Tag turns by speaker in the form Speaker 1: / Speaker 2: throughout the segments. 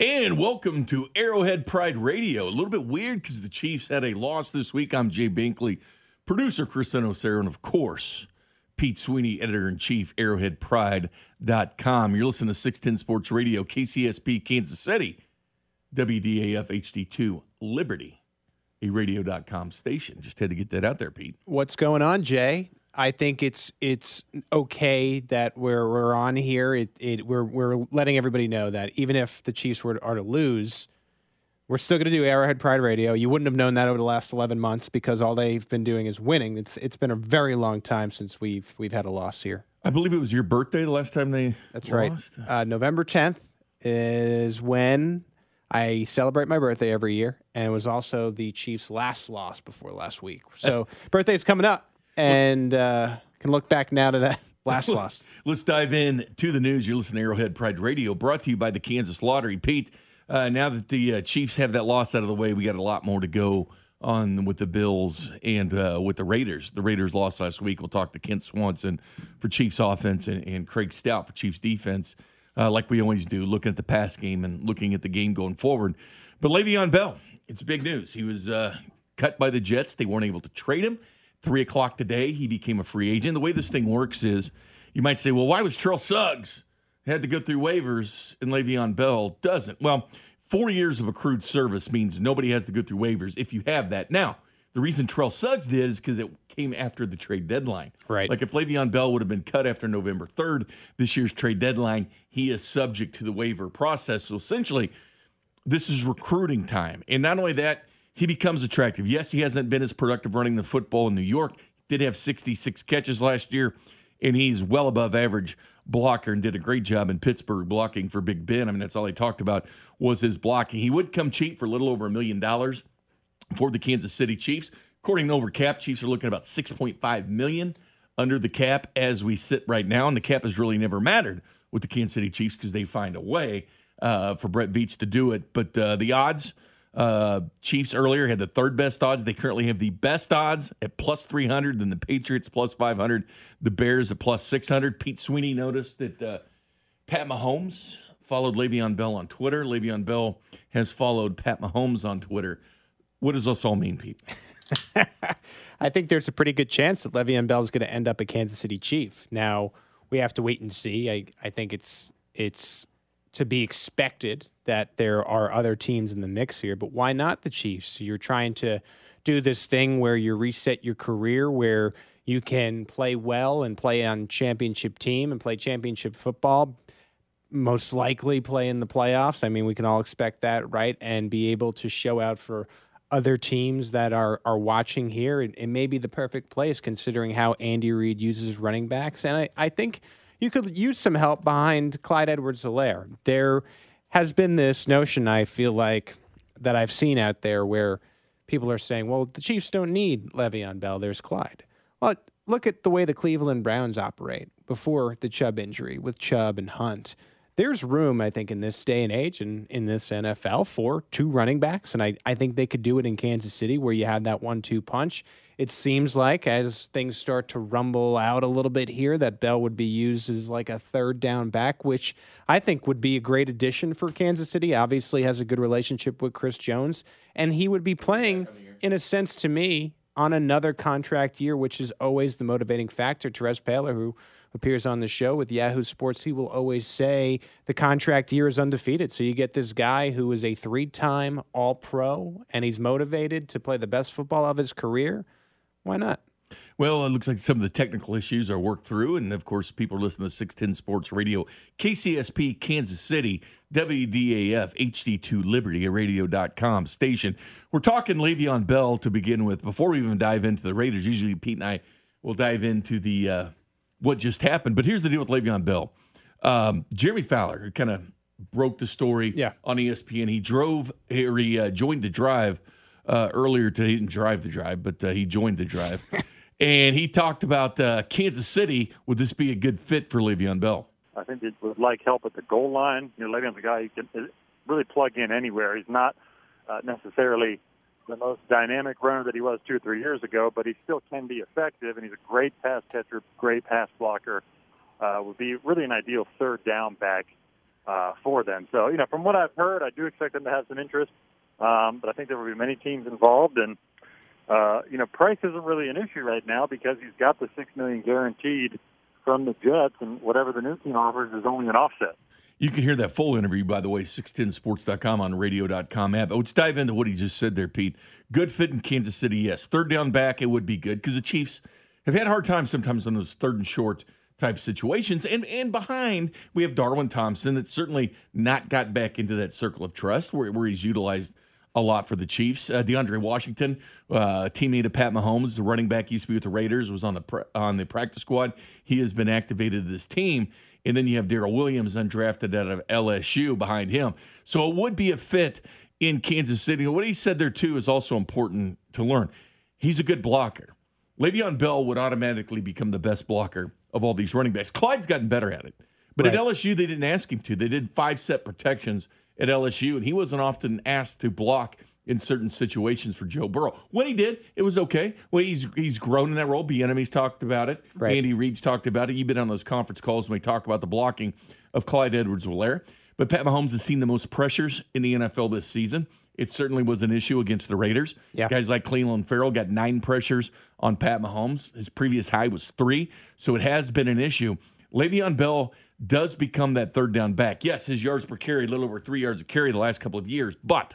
Speaker 1: And welcome to Arrowhead Pride Radio. A little bit weird because the Chiefs had a loss this week. I'm Jay Binkley, producer Chris Enosaro, and of course, Pete Sweeney, editor in chief, arrowheadpride.com. You're listening to 610 Sports Radio, KCSP, Kansas City, WDAF HD2, Liberty, a radio.com station. Just had to get that out there, Pete.
Speaker 2: What's going on, Jay? I think it's it's okay that we're we're on here. It, it we're we're letting everybody know that even if the Chiefs were are to lose, we're still going to do Arrowhead Pride Radio. You wouldn't have known that over the last eleven months because all they've been doing is winning. It's it's been a very long time since we've we've had a loss here.
Speaker 1: I believe it was your birthday the last time they
Speaker 2: That's
Speaker 1: lost.
Speaker 2: right. Uh, November tenth is when I celebrate my birthday every year, and it was also the Chiefs' last loss before last week. So birthday's coming up, and uh, can look back now to that last loss.
Speaker 1: Let's dive in to the news. You're listening to Arrowhead Pride Radio, brought to you by the Kansas Lottery. Pete, uh, now that the uh, Chiefs have that loss out of the way, we got a lot more to go on with the Bills and uh, with the Raiders. The Raiders lost last week. We'll talk to Kent Swanson for Chiefs offense and, and Craig Stout for Chiefs defense, uh, like we always do, looking at the pass game and looking at the game going forward. But Le'Veon Bell, it's big news. He was uh, cut by the Jets. They weren't able to trade him. Three o'clock today, he became a free agent. The way this thing works is you might say, well, why was Terrell Suggs had to go through waivers and Le'Veon Bell doesn't? Well, four years of accrued service means nobody has to go through waivers if you have that. Now, the reason Terrell Suggs did is because it came after the trade deadline.
Speaker 2: Right.
Speaker 1: Like if Le'Veon Bell would have been cut after November 3rd, this year's trade deadline, he is subject to the waiver process. So essentially, this is recruiting time. And not only that, he becomes attractive. Yes, he hasn't been as productive running the football in New York. Did have 66 catches last year, and he's well above average blocker and did a great job in Pittsburgh blocking for Big Ben. I mean, that's all he talked about was his blocking. He would come cheap for a little over a million dollars for the Kansas City Chiefs. According to Overcap, Chiefs are looking about 6.5 million under the cap as we sit right now, and the cap has really never mattered with the Kansas City Chiefs because they find a way uh, for Brett Veach to do it. But uh, the odds, uh, Chiefs earlier had the third best odds. They currently have the best odds at plus 300, then the Patriots plus 500, the Bears at plus 600. Pete Sweeney noticed that uh, Pat Mahomes followed Le'Veon Bell on Twitter. Le'Veon Bell has followed Pat Mahomes on Twitter. What does this all mean, Pete?
Speaker 2: I think there's a pretty good chance that Le'Veon Bell is going to end up a Kansas City Chief. Now we have to wait and see. I, I think it's it's to be expected that there are other teams in the mix here, but why not the Chiefs? You're trying to do this thing where you reset your career, where you can play well and play on championship team and play championship football. Most likely play in the playoffs. I mean, we can all expect that, right? And be able to show out for other teams that are are watching here. It, it may be the perfect place considering how Andy Reid uses running backs. And I, I think you could use some help behind Clyde Edwards Helaire. There has been this notion, I feel like, that I've seen out there where people are saying, well, the Chiefs don't need Le'Veon Bell. There's Clyde. Well, look at the way the Cleveland Browns operate before the Chubb injury with Chubb and Hunt there's room, I think, in this day and age and in this NFL for two running backs. And I, I think they could do it in Kansas City where you have that one two punch. It seems like as things start to rumble out a little bit here, that Bell would be used as like a third down back, which I think would be a great addition for Kansas City. Obviously, has a good relationship with Chris Jones. And he would be playing, in a sense, to me, on another contract year, which is always the motivating factor. Terez Paylor, who appears on the show with Yahoo Sports, he will always say the contract year is undefeated. So you get this guy who is a three time All Pro and he's motivated to play the best football of his career. Why not?
Speaker 1: Well, it looks like some of the technical issues are worked through. And of course, people are listening to 610 Sports Radio, KCSP, Kansas City, WDAF, HD2 Liberty, a radio.com station. We're talking Le'Veon Bell to begin with. Before we even dive into the Raiders, usually Pete and I will dive into the uh, what just happened. But here's the deal with Le'Veon Bell. Um, Jeremy Fowler kind of broke the story
Speaker 2: Yeah.
Speaker 1: on ESPN. He drove, or he uh, joined the drive uh, earlier today. He didn't drive the drive, but uh, he joined the drive. and he talked about uh, Kansas City. Would this be a good fit for Le'Veon Bell?
Speaker 3: I think it would like help at the goal line. You know, Le'Veon's a guy who can uh, really plug in anywhere. He's not uh, necessarily the most dynamic runner that he was two or three years ago, but he still can be effective, and he's a great pass catcher, great pass blocker. Uh, would be really an ideal third down back uh, for them. So, you know, from what I've heard, I do expect them to have some interest, um, but I think there will be many teams involved. And, uh, you know, price isn't really an issue right now because he's got the 6 million guaranteed from the Jets, and whatever the new team offers is only an offset.
Speaker 1: You can hear that full interview, by the way, 610sports.com on radio.com app. Let's dive into what he just said there, Pete. Good fit in Kansas City, yes. Third down back, it would be good because the Chiefs have had a hard time sometimes on those third and short type situations. And and behind, we have Darwin Thompson that's certainly not got back into that circle of trust where, where he's utilized a lot for the Chiefs. Uh, DeAndre Washington, uh, teammate of Pat Mahomes, the running back used to be with the Raiders, was on the on the practice squad. He has been activated to this team. And then you have Darrel Williams, undrafted out of LSU, behind him. So it would be a fit in Kansas City. What he said there, too, is also important to learn. He's a good blocker. Le'Veon Bell would automatically become the best blocker of all these running backs. Clyde's gotten better at it. But right. at LSU, they didn't ask him to. They did five set protections at LSU, and he wasn't often asked to block in certain situations for Joe Burrow. When he did, it was okay. Well, he's he's grown in that role. Bieniemy's talked about it. Right. Andy Reid's talked about it. You've been on those conference calls when we talk about the blocking of Clyde Edwards-Helaire. But Pat Mahomes has seen the most pressures in the NFL this season. It certainly was an issue against the Raiders. Yeah. Guys like Clelin Ferrell got nine pressures on Pat Mahomes. His previous high was three, so it has been an issue. Le'Veon Bell does become that third down back. Yes, his yards per carry, a little over three yards a carry the last couple of years. But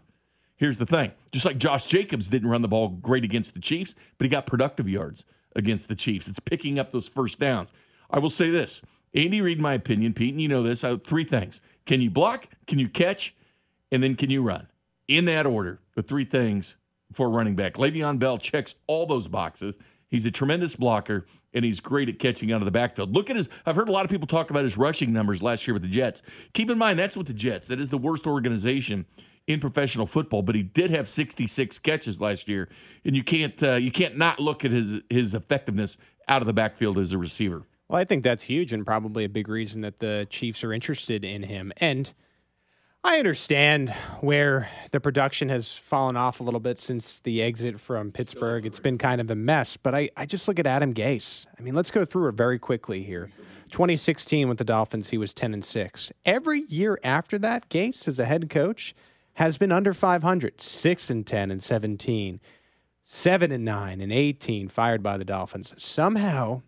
Speaker 1: here's the thing just like Josh Jacobs didn't run the ball great against the Chiefs, but he got productive yards against the Chiefs. It's picking up those first downs. I will say this Andy Reid, my opinion, Pete, and you know this, uh, three things. Can you block? Can you catch? And then can you run? In that order, the three things for running back. Le'Veon Bell checks all those boxes. He's a tremendous blocker, and he's great at catching out of the backfield. Look at his. I've heard a lot of people talk about his rushing numbers last year with the Jets. Keep in mind that's with the Jets. That is the worst organization in professional football. But he did have 66 catches last year, and you can't uh, you can't not look at his his effectiveness out of the backfield as a receiver.
Speaker 2: Well, I think that's huge, and probably a big reason that the Chiefs are interested in him. And I understand where the production has fallen off a little bit since the exit from Pittsburgh. It's been kind of a mess, but I, I just look at Adam Gase. I mean, let's go through it very quickly here. 2016 with the Dolphins, he was 10 and 6. Every year after that, Gase as a head coach has been under 500, 6 and 10 and 17, 7 and 9 and 18 fired by the Dolphins. Somehow,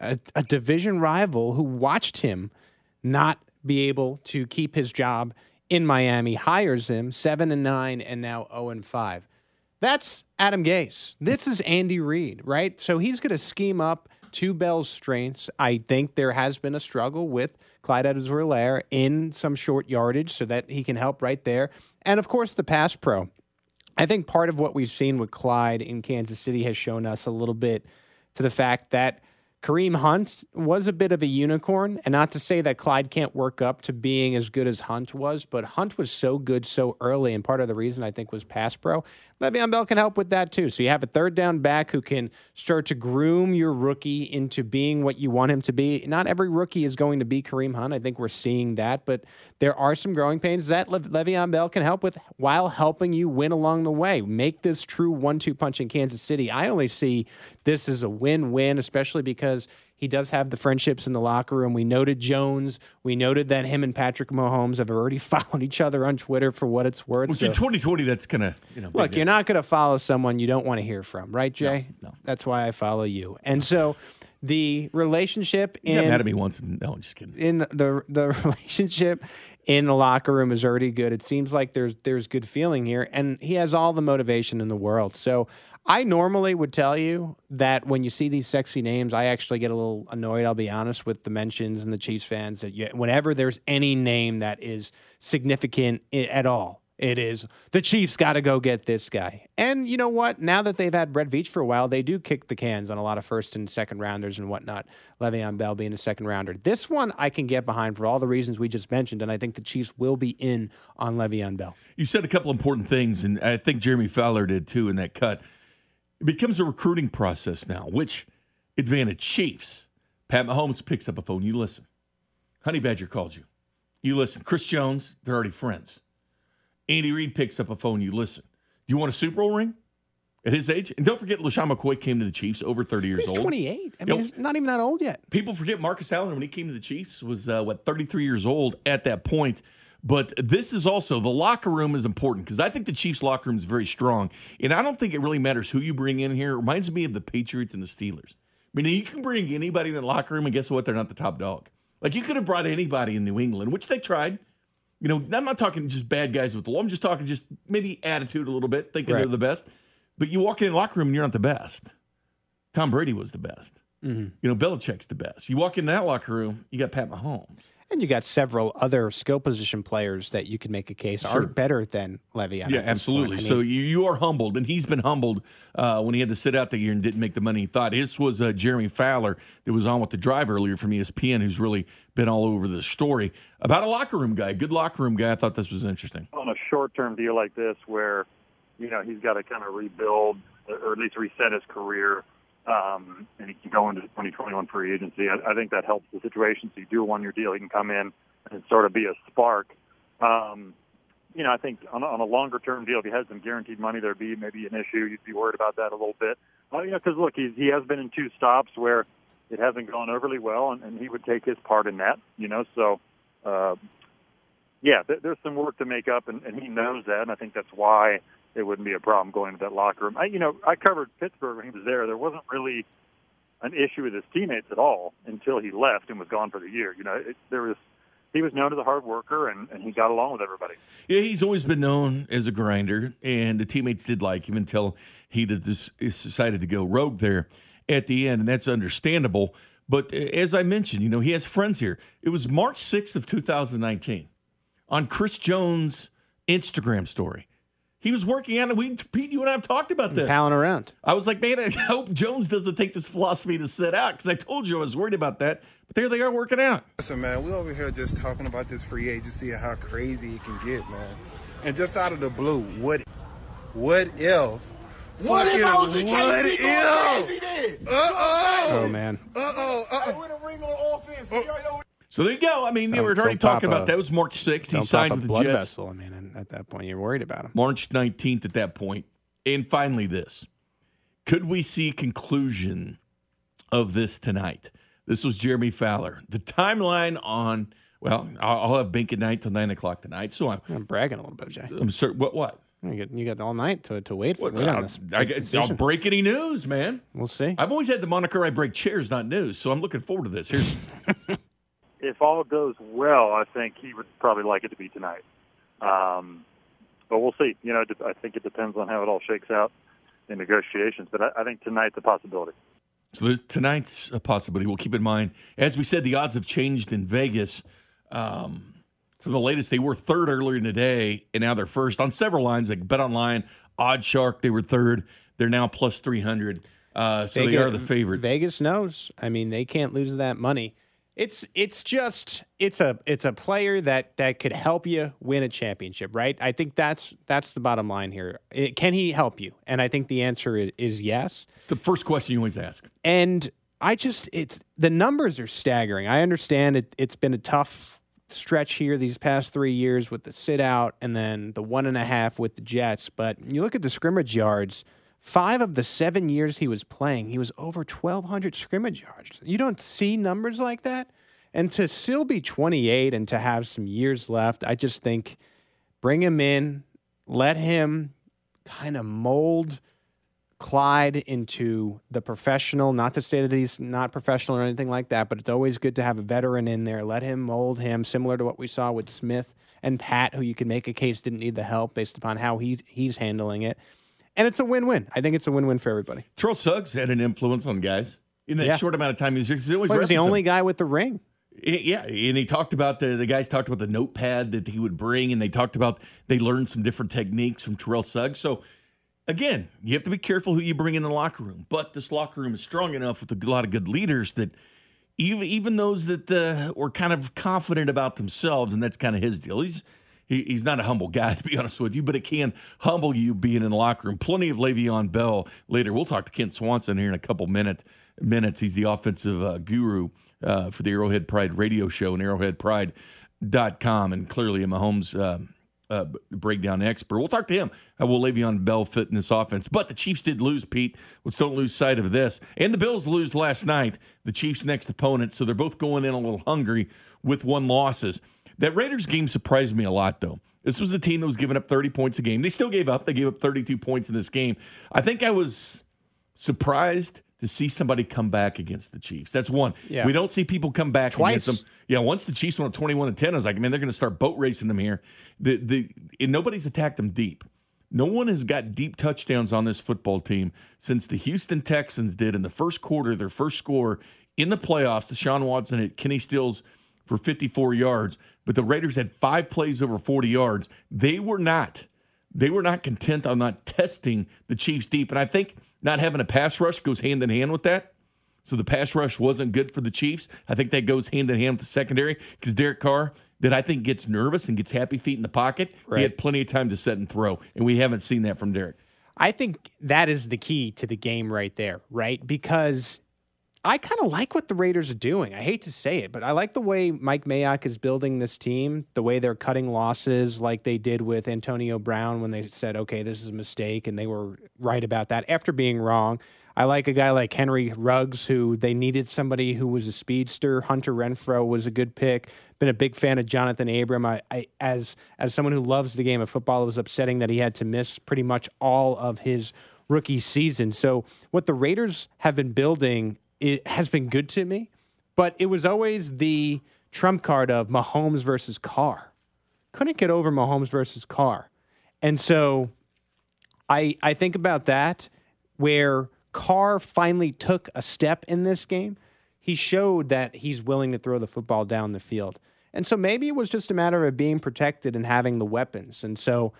Speaker 2: a, a division rival who watched him not be able to keep his job – in Miami hires him, seven and nine, and now zero oh and five. That's Adam Gase. This is Andy Reid, right? So he's going to scheme up to Bell's strengths. I think there has been a struggle with Clyde Edwards-Helaire in some short yardage so that he can help right there. And of course, the pass pro. I think part of what we've seen with Clyde in Kansas City has shown us a little bit to the fact that Kareem Hunt was a bit of a unicorn, and not to say that Clyde can't work up to being as good as Hunt was, but Hunt was so good so early, and part of the reason I think was pass pro. Le'Veon Bell can help with that too. So you have a third down back who can start to groom your rookie into being what you want him to be. Not every rookie is going to be Kareem Hunt. I think we're seeing that, but there are some growing pains that Le- Le'Veon Bell can help with while helping you win along the way. Make this true one-two punch in Kansas City. I only see this as a win-win, especially because he does have the friendships in the locker room. We noted Jones. We noted that him and Patrick Mahomes have already followed each other on Twitter for what it's worth.
Speaker 1: Which so, in 2020, that's kind of you know.
Speaker 2: Look, you're not going to follow someone you don't want to hear from, right, Jay? No, no. That's why I follow you. And so the relationship in
Speaker 1: you mad at me once. No, I'm just kidding.
Speaker 2: In the, the the relationship in the locker room is already good. It seems like there's there's good feeling here, and he has all the motivation in the world. So I normally would tell you that when you see these sexy names, I actually get a little annoyed. I'll be honest with the mentions and the Chiefs fans that you, whenever there's any name that is significant at all, it is the Chiefs got to go get this guy. And you know what? Now that they've had Brett Veach for a while, they do kick the cans on a lot of first and second rounders and whatnot. Le'Veon Bell being a second rounder. This one I can get behind for all the reasons we just mentioned, and I think the Chiefs will be in on Le'Veon Bell.
Speaker 1: You said a couple important things, and I think Jeremy Fowler did too in that cut. It becomes a recruiting process now. Which advantage? Chiefs. Pat Mahomes picks up a phone. You listen. Honey Badger called you. You listen. Chris Jones, they're already friends. Andy Reid picks up a phone. You listen. Do you want a Super Bowl ring? at his age. And don't forget, LeSean McCoy came to the Chiefs over 30 years
Speaker 2: He's
Speaker 1: old.
Speaker 2: 28. I mean,
Speaker 1: Yep.
Speaker 2: he's not even that old yet.
Speaker 1: People forget Marcus Allen when he came to the Chiefs was uh, what 33 years old at that point. But this is also the locker room is important because I think the Chiefs locker room is very strong, and I don't think it really matters who you bring in here. It reminds me of the Patriots and the Steelers. I mean, you can bring anybody in the locker room, and guess what? They're not the top dog. Like you could have brought anybody in New England, which they tried. You know, I'm not talking just bad guys with the law. I'm just talking just maybe attitude a little bit, thinking
Speaker 2: Right.
Speaker 1: they're the best. But you walk in the locker room and you're not the best. Tom Brady was the best. Mm-hmm. You know, Belichick's the best. You walk in that locker room, you got Pat Mahomes.
Speaker 2: And you got several other skill position players that you could make a case
Speaker 1: Sure.
Speaker 2: are better than Le'Veon.
Speaker 1: Yeah, absolutely.
Speaker 2: point. I
Speaker 1: so you, you are humbled, and he's been humbled uh, when he had to sit out the year and didn't make the money he thought. This was uh, Jeremy Fowler that was on with the drive earlier from ESPN, who's really been all over this story about a locker room guy, good locker room guy. I thought this was interesting.
Speaker 3: on a short-term deal like this, where you know he's got to kind of rebuild or at least reset his career, um, and he can go into 2021 free agency. I, I think that helps the situation. So you do a one-year deal, he can come in and sort of be a spark. Um, you know, I think on a, on a longer-term deal, if he had some guaranteed money, there'd be maybe an issue. You'd be worried about that a little bit. Uh, you know, because look, he's, he has been in two stops where it hasn't gone overly well, and, and he would take his part in that. You know, so. Uh, yeah, th- there's some work to make up, and, and he knows that, and I think that's why it wouldn't be a problem going to that locker room. I, you know, I covered Pittsburgh when he was there. There wasn't really an issue with his teammates at all until he left and was gone for the year. You know, it, there was he was known as a hard worker, and, and he got along with everybody.
Speaker 1: Yeah, he's always been known as a grinder, and the teammates did like him until he this, decided to go rogue there at the end, and that's understandable. But uh, as I mentioned, you know, he has friends here. It was March 6th of 2019 on Chris Jones' Instagram story. He was working on it. We, Pete, you and I have talked about this.
Speaker 2: palling around.
Speaker 1: I was like, man, I hope Jones doesn't take this philosophy to sit out because I told you I was worried about that. But there they are working out.
Speaker 4: Listen, man, we over here just talking about this free agency and how crazy it can get, man. And just out of the blue, what, what if?
Speaker 5: What if I was in
Speaker 4: what
Speaker 5: KC going crazy then?
Speaker 4: Uh oh.
Speaker 2: Oh man.
Speaker 4: Uh oh. Uh oh.
Speaker 5: I win a ring on offense. We already know
Speaker 1: So there you go. I mean, we were already talking
Speaker 2: a-
Speaker 1: about that. It was March 6th. He signed with the
Speaker 2: blood
Speaker 1: Jets.
Speaker 2: vessel. I mean, and at that point, you're worried about him.
Speaker 1: March 19th at that point. And finally, this. Could we see conclusion of this tonight? This was Jeremy Fowler. The timeline on, well, I'll have Bink at night till 9 o'clock tonight. So I'm,
Speaker 2: I'm bragging a little bit, Jay.
Speaker 1: I'm certain. What? What?
Speaker 2: You got, you got all night to, to wait for
Speaker 1: what
Speaker 2: wait on
Speaker 1: I'll,
Speaker 2: this,
Speaker 1: I
Speaker 2: this
Speaker 1: guess I'll break any news, man.
Speaker 2: We'll see.
Speaker 1: I've always had the moniker I break chairs, not news. So I'm looking forward to this. Here's
Speaker 3: If all goes well, I think he would probably like it to be tonight. Um, but we'll see. You know, I think it depends on how it all shakes out in negotiations. But I, I think tonight's a possibility.
Speaker 1: So there's tonight's a possibility. We'll keep in mind. As we said, the odds have changed in Vegas. Um, from the latest, they were third earlier in the day, and now they're first on several lines like Bet Online, Odd Shark. They were third. They're now plus three hundred. Uh, so they are the favorite.
Speaker 2: Vegas knows. I mean, they can't lose that money. It's it's just it's a it's a player that that could help you win a championship, right? I think that's that's the bottom line here. It- can he help you? And I think the answer is, is yes.
Speaker 1: It's the first question you always ask.
Speaker 2: And I just it's the numbers are staggering. I understand it it's been a tough stretch here these past three years with the sit out and then the one and a half with the Jets. But you look at the scrimmage yards, five of the seven years he was playing, he was over twelve hundred scrimmage yards. You don't see numbers like that. And to still be 28 and to have some years left, I just think bring him in, let him kind of mold Clyde into the professional. Not to say that he's not professional or anything like that, but it's always good to have a veteran in there. Let him mold him, similar to what we saw with Smith and Pat, who you can make a case didn't need the help based upon how he he's handling it. And it's a win-win. I think it's a win-win for everybody.
Speaker 1: Terrell Suggs had an influence on guys in that
Speaker 2: Yeah.
Speaker 1: short amount of time he was always
Speaker 2: Well, he was the only guy with the ring.
Speaker 1: Yeah, and he talked about the the guys talked about the notepad that he would bring, and they talked about they learned some different techniques from Terrell Suggs. So again, you have to be careful who you bring in the locker room. But this locker room is strong enough with a lot of good leaders that even even those that uh, were kind of confident about themselves, and that's kind of his deal. He's he, he's not a humble guy, to be honest with you, but it can humble you being in the locker room. Plenty of Le'Veon Bell later. We'll talk to Kent Swanson here in a couple minutes. Minutes. He's the offensive uh, guru uh, for the Arrowhead Pride radio show and arrowheadpride.com, and clearly a Mahomes uh, uh, breakdown expert. We'll talk to him. How will Le'Veon Bell fit in this offense? But the Chiefs did lose, Pete. Let's don't lose sight of this. And the Bills lose last night, the Chiefs' next opponent. So they're both going in a little hungry with one losses. That Raiders game surprised me a lot, though. This was a team that was giving up 30 points a game. They still gave up. They gave up 32 points in this game. I think I was surprised to see somebody come back against the Chiefs. That's one.
Speaker 2: Yeah.
Speaker 1: We don't see people come back
Speaker 2: Twice.
Speaker 1: against them. Yeah, once the Chiefs went up 21 to 10, I was like, man, they're going to start boat racing them here. The the and nobody's attacked them deep. No one has got deep touchdowns on this football team since the Houston Texans did in the first quarter, their first score in the playoffs. Deshaun Watson at Kenny Stills for 54 yards, but the Raiders had five plays over 40 yards. They were not. They were not content on not testing the Chiefs deep, and I think not having a pass rush goes hand in hand with that. So the pass rush wasn't good for the Chiefs. I think that goes hand in hand with the secondary because Derek Carr, that I think gets nervous and gets happy feet in the pocket.
Speaker 2: Right.
Speaker 1: He had plenty of time to set and throw, and we haven't seen that from Derek.
Speaker 2: I think that is the key to the game right there, right? Because I kind of like what the Raiders are doing. I hate to say it, but I like the way Mike Mayock is building this team, the way they're cutting losses like they did with Antonio Brown when they said, okay, this is a mistake, and they were right about that after being wrong. I like a guy like Henry Ruggs, who they needed somebody who was a speedster. Hunter Renfrow was a good pick. Been a big fan of Johnathan Abram. I, I as as someone who loves the game of football, it was upsetting that he had to miss pretty much all of his rookie season. So what the Raiders have been building it has been good to me, but it was always the trump card of Mahomes versus Carr. Couldn't get over Mahomes versus Carr. And so I I think about that where Carr finally took a step in this game. He showed that he's willing to throw the football down the field. And so maybe it was just a matter of being protected and having the weapons. And so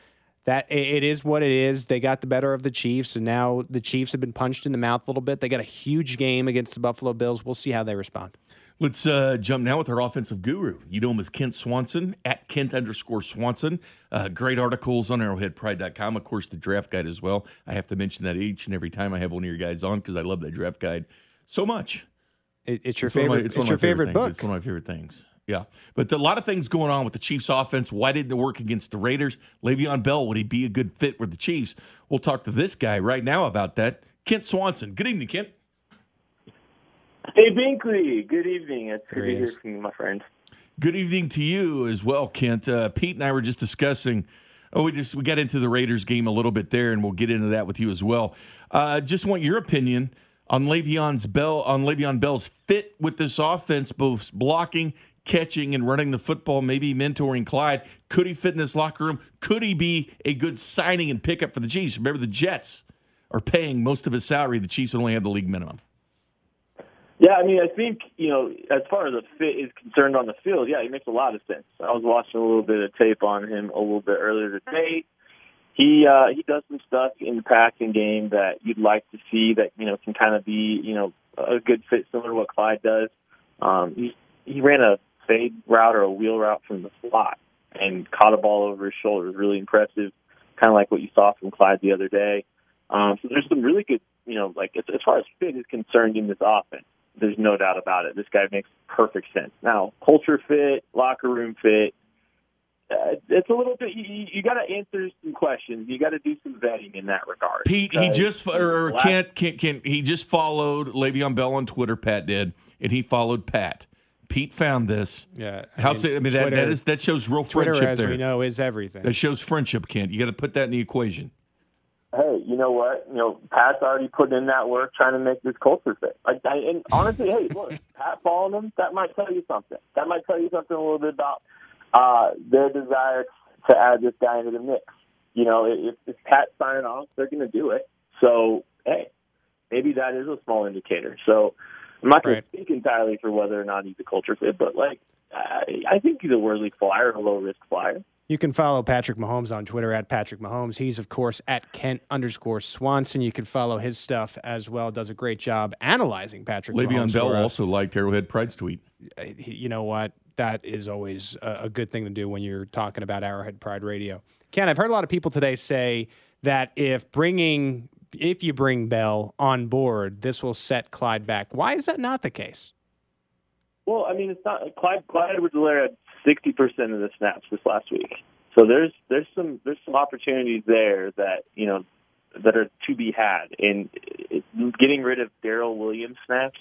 Speaker 2: that it is what it is. They got the better of the Chiefs, and now the Chiefs have been punched in the mouth a little bit. They got a huge game against the Buffalo Bills. We'll see how they respond.
Speaker 1: Let's uh, jump now with our offensive guru. You know him as Kent Swanson, at Kent underscore Swanson. Uh, great articles on arrowheadpride.com. Of course, the draft guide as well. I have to mention that each and every time I have one of your guys on because I love that draft guide so much.
Speaker 2: It, it's your
Speaker 1: It's of my-
Speaker 2: favorite.
Speaker 1: it's
Speaker 2: it's your
Speaker 1: favorite
Speaker 2: favorite book.
Speaker 1: It's one of my favorite things. Yeah. But a lot of things going on with the Chiefs offense. Why didn't it work against the Raiders? Le'Veon Bell, would he be a good fit with the Chiefs? We'll talk to this guy right now about that. Kent Swanson. Good evening, Kent.
Speaker 6: Hey, Binkley. Good evening. It's good to
Speaker 2: he
Speaker 6: hear
Speaker 2: is.
Speaker 6: from you, my friend.
Speaker 1: Good evening to you as well, Kent. Uh, Pete and I were just discussing. Oh, we just we got into the Raiders game a little bit there, and we'll get into that with you as well. Uh, just want your opinion on Le'Veon's Bell on Le'Veon Bell's fit with this offense, both blocking, catching, and running the football. Maybe mentoring Clyde. Could he fit in this locker room? Could he be a good signing and pickup for the Chiefs? Remember, the Jets are paying most of his salary. The Chiefs only have the league minimum.
Speaker 6: Yeah, I mean, I think you know, as far as a fit is concerned on the field, yeah, he makes a lot of sense. I was watching a little bit of tape on him a little bit earlier today. He uh, he does some stuff in the passing game that you'd like to see that you know can kind of be you know a good fit, similar to what Clyde does. Um, he he ran a fade route or a wheel route from the slot and caught a ball over his shoulder. It was really impressive, kind of like what you saw from Clyde the other day. Um, so there's some really good, you know, like as, as far as fit is concerned in this offense, there's no doubt about it. This guy makes perfect sense. Now, culture fit, locker room fit, uh, it's a little bit. You, you- got to answer some questions. You got to do some vetting in that regard.
Speaker 1: Pete, he just or
Speaker 6: last-
Speaker 1: Kent, Kent, he just followed Le'Veon Bell on Twitter. Pat did, and he followed Pat. Pete found this.
Speaker 2: Yeah,
Speaker 1: How I mean, I mean that, that
Speaker 2: Twitter-
Speaker 1: is that shows real
Speaker 2: Twitter,
Speaker 1: friendship
Speaker 2: as
Speaker 1: there.
Speaker 2: we know, is everything.
Speaker 1: That shows friendship, Kent. You got to put that in the equation.
Speaker 6: hey, you know what? You know, Pat's already put in that work trying to make this culture fit. Like, I, and honestly, hey, look, Pat following him, that might tell you something. That might tell you something a little bit about uh, their desire to add this guy into the mix. You know, if, if Pat's signing off, they're going to do it. So, hey, maybe that is a small indicator. So, I'm not going
Speaker 2: Right.
Speaker 6: to speak entirely for whether or not he's a culture fit, but like, I, I think he's a worthy flyer, a low risk flyer.
Speaker 2: You can follow Patrick Mahomes on Twitter at Patrick Mahomes. He's, of course, at Kent underscore Swanson. You can follow his stuff as well. Does a great job analyzing Patrick
Speaker 1: Le'Veon
Speaker 2: Mahomes.
Speaker 1: Bell
Speaker 2: for us.
Speaker 1: also liked Arrowhead Pride's tweet.
Speaker 2: Uh, you know what? That is always a, a good thing to do when you're talking about Arrowhead Pride Radio. Ken, I've heard a lot of people today say that if bringing, if you bring Bell on board, this will set Clyde back. Why is that not the case?
Speaker 6: Well, I mean, it's not Clyde. Clyde Edwards-Helaire had sixty percent of the snaps this last week, So there's there's some there's some opportunities there that you know that are to be had. And getting rid of Darrel Williams snaps,